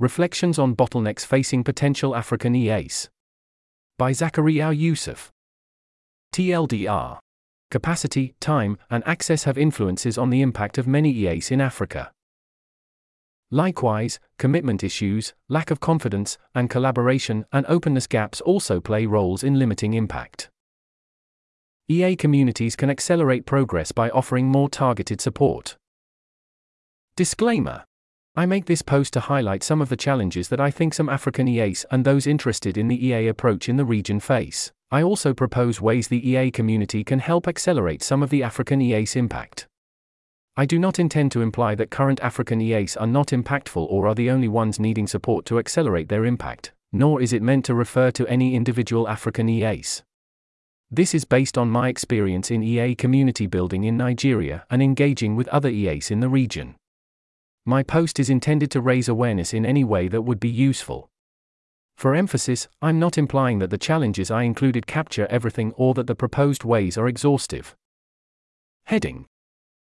Reflections on Bottlenecks Facing Potential African EAs. By Zakariyau Yusuf. TLDR. Capacity, time, and access have influences on the impact of many EAs in Africa. Likewise, commitment issues, lack of confidence, and collaboration and openness gaps also play roles in limiting impact. EA communities can accelerate progress by offering more targeted support. Disclaimer I make this post to highlight some of the challenges that I think some African EAs and those interested in the EA approach in the region face. I also propose ways the EA community can help accelerate some of the African EA's impact. I do not intend to imply that current African EAs are not impactful or are the only ones needing support to accelerate their impact, nor is it meant to refer to any individual African EAs. This is based on my experience in EA community building in Nigeria and engaging with other EAs in the region. My post is intended to raise awareness in any way that would be useful. For emphasis, I'm not implying that the challenges I included capture everything or that the proposed ways are exhaustive. Heading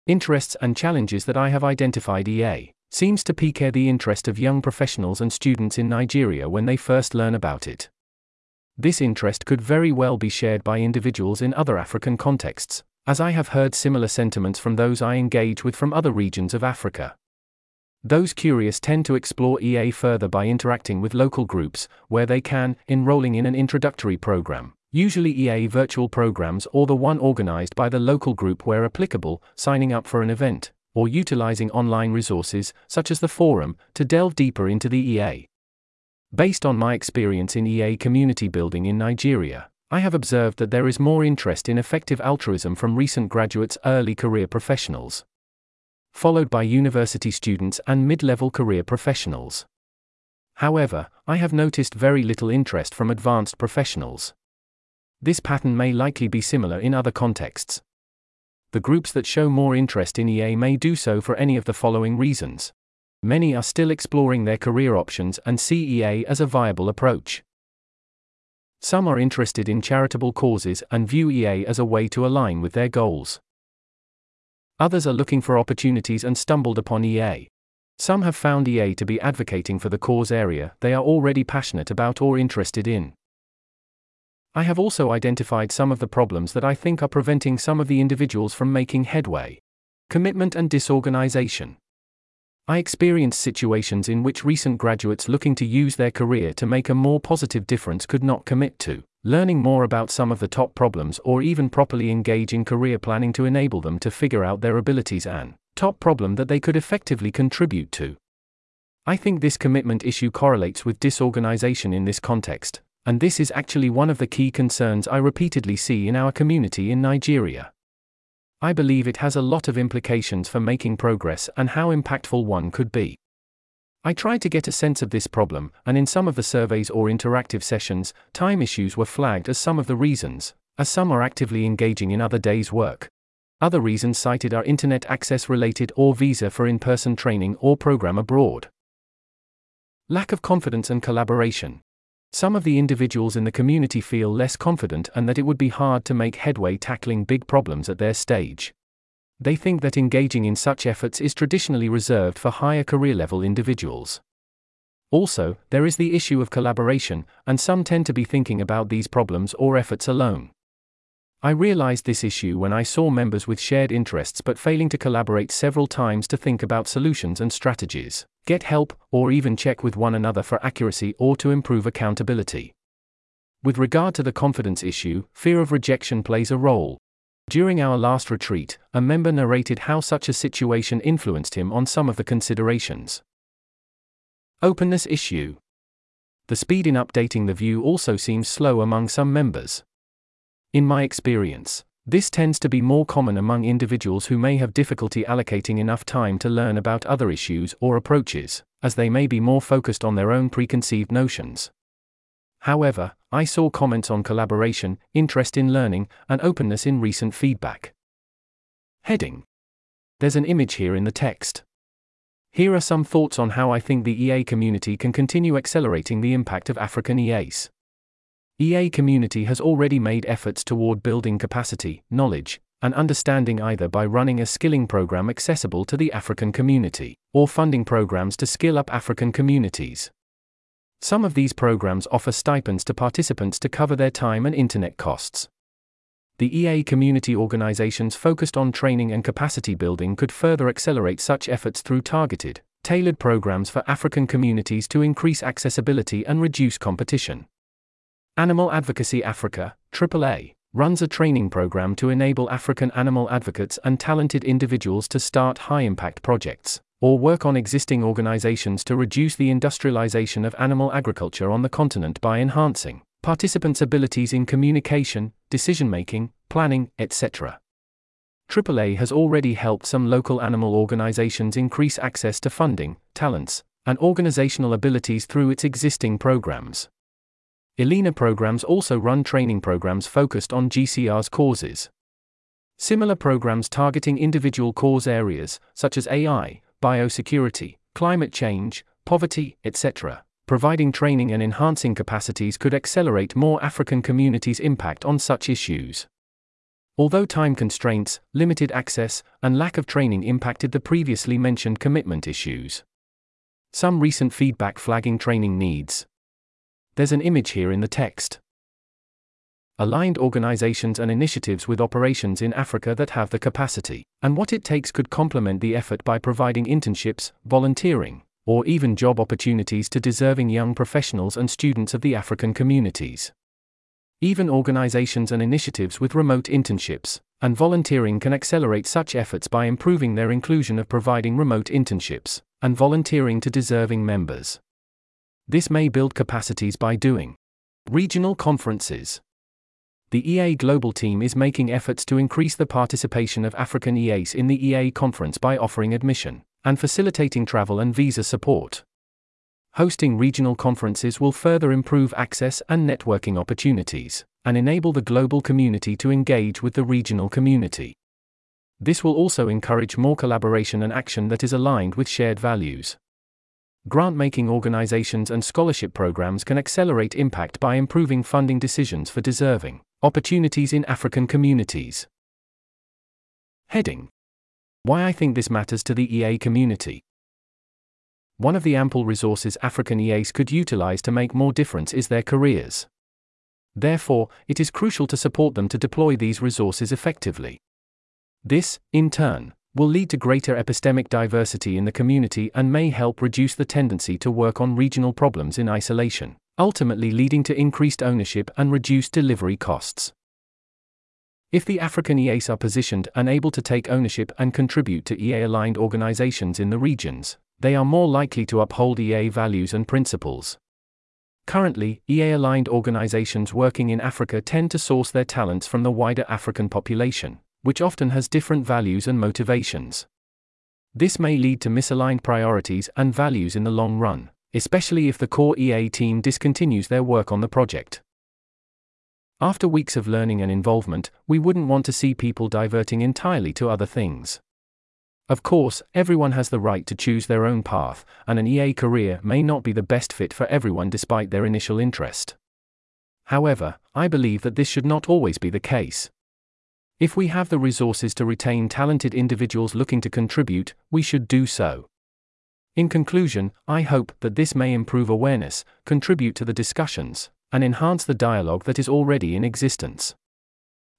Interests and challenges that I have identified EA seems to pique the interest of young professionals and students in Nigeria when they first learn about it. This interest could very well be shared by individuals in other African contexts, as I have heard similar sentiments from those I engage with from other regions of Africa. Those curious tend to explore EA further by interacting with local groups, where they can, enrolling in an introductory program, usually EA virtual programs or the one organized by the local group where applicable, signing up for an event, or utilizing online resources, such as the forum, to delve deeper into the EA. Based on my experience in EA community building in Nigeria, I have observed that there is more interest in effective altruism from recent graduates, early career professionals followed by university students and mid level career professionals. However, I have noticed very little interest from advanced professionals. This pattern may likely be similar in other contexts. The groups that show more interest in EA may do so for any of the following reasons. Many are still exploring their career options and see EA as a viable approach. Some are interested in charitable causes and view EA as a way to align with their goals. Others are looking for opportunities and stumbled upon EA. Some have found EA to be advocating for the cause area they are already passionate about or interested in. I have also identified some of the problems that I think are preventing some of the individuals from making headway commitment and disorganization. I experienced situations in which recent graduates looking to use their career to make a more positive difference could not commit to learning more about some of the top problems or even properly engage in career planning to enable them to figure out their abilities and top problem that they could effectively contribute to. I think this commitment issue correlates with disorganization in this context, and this is actually one of the key concerns I repeatedly see in our community in Nigeria. I believe it has a lot of implications for making progress and how impactful one could be. I tried to get a sense of this problem, and in some of the surveys or interactive sessions, time issues were flagged as some of the reasons, as some are actively engaging in other days' work. Other reasons cited are internet access related or visa for in person training or program abroad. Lack of confidence and collaboration. Some of the individuals in the community feel less confident and that it would be hard to make headway tackling big problems at their stage. They think that engaging in such efforts is traditionally reserved for higher career level individuals. Also, there is the issue of collaboration, and some tend to be thinking about these problems or efforts alone. I realized this issue when I saw members with shared interests but failing to collaborate several times to think about solutions and strategies get help, or even check with one another for accuracy or to improve accountability. With regard to the confidence issue, fear of rejection plays a role. During our last retreat, a member narrated how such a situation influenced him on some of the considerations. Openness issue. The speed in updating the view also seems slow among some members. In my experience, this tends to be more common among individuals who may have difficulty allocating enough time to learn about other issues or approaches, as they may be more focused on their own preconceived notions. However, I saw comments on collaboration, interest in learning, and openness in recent feedback. Heading There's an image here in the text. Here are some thoughts on how I think the EA community can continue accelerating the impact of African EAs. EA community has already made efforts toward building capacity, knowledge, and understanding either by running a skilling program accessible to the African community, or funding programs to skill up African communities. Some of these programs offer stipends to participants to cover their time and internet costs. The EA community organizations focused on training and capacity building could further accelerate such efforts through targeted, tailored programs for African communities to increase accessibility and reduce competition. Animal Advocacy Africa, AAA, runs a training program to enable African animal advocates and talented individuals to start high impact projects, or work on existing organizations to reduce the industrialization of animal agriculture on the continent by enhancing participants' abilities in communication, decision making, planning, etc. AAA has already helped some local animal organizations increase access to funding, talents, and organizational abilities through its existing programs. ILINA programs also run training programs focused on GCR's causes. Similar programs targeting individual cause areas, such as AI, biosecurity, climate change, poverty, etc., providing training and enhancing capacities could accelerate more African communities' impact on such issues. Although time constraints, limited access, and lack of training impacted the previously mentioned commitment issues. Some recent feedback flagging training needs. There's an image here in the text. Aligned organizations and initiatives with operations in Africa that have the capacity, and what it takes could complement the effort by providing internships, volunteering, or even job opportunities to deserving young professionals and students of the African communities. Even organizations and initiatives with remote internships and volunteering can accelerate such efforts by improving their inclusion of providing remote internships and volunteering to deserving members. This may build capacities by doing regional conferences. The EA Global team is making efforts to increase the participation of African EAs in the EA conference by offering admission and facilitating travel and visa support hosting regional conferences will further improve access and networking opportunities, and enable the global community to engage with the regional community. This will also encourage more collaboration and action that is aligned with shared values. Grant making organizations and scholarship programs can accelerate impact by improving funding decisions for deserving opportunities in African communities. Heading Why I think this matters to the EA community. One of the ample resources African EAs could utilize to make more difference is their careers. Therefore, it is crucial to support them to deploy these resources effectively. This, in turn, will lead to greater epistemic diversity in the community and may help reduce the tendency to work on regional problems in isolation, ultimately leading to increased ownership and reduced delivery costs. If the African EAs are positioned and able to take ownership and contribute to EA aligned organizations in the regions, they are more likely to uphold EA values and principles. Currently, EA aligned organizations working in Africa tend to source their talents from the wider African population, which often has different values and motivations. This may lead to misaligned priorities and values in the long run, especially if the core EA team discontinues their work on the project. After weeks of learning and involvement, we wouldn't want to see people diverting entirely to other things. Of course, everyone has the right to choose their own path, and an EA career may not be the best fit for everyone despite their initial interest. However, I believe that this should not always be the case. If we have the resources to retain talented individuals looking to contribute, we should do so. In conclusion, I hope that this may improve awareness, contribute to the discussions, and enhance the dialogue that is already in existence.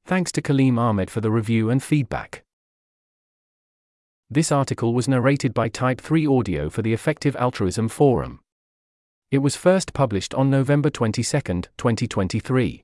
Thanks to Kaleem Ahmed for the review and feedback. This article was narrated by Type 3 Audio for the Effective Altruism Forum. It was first published on November 22, 2023.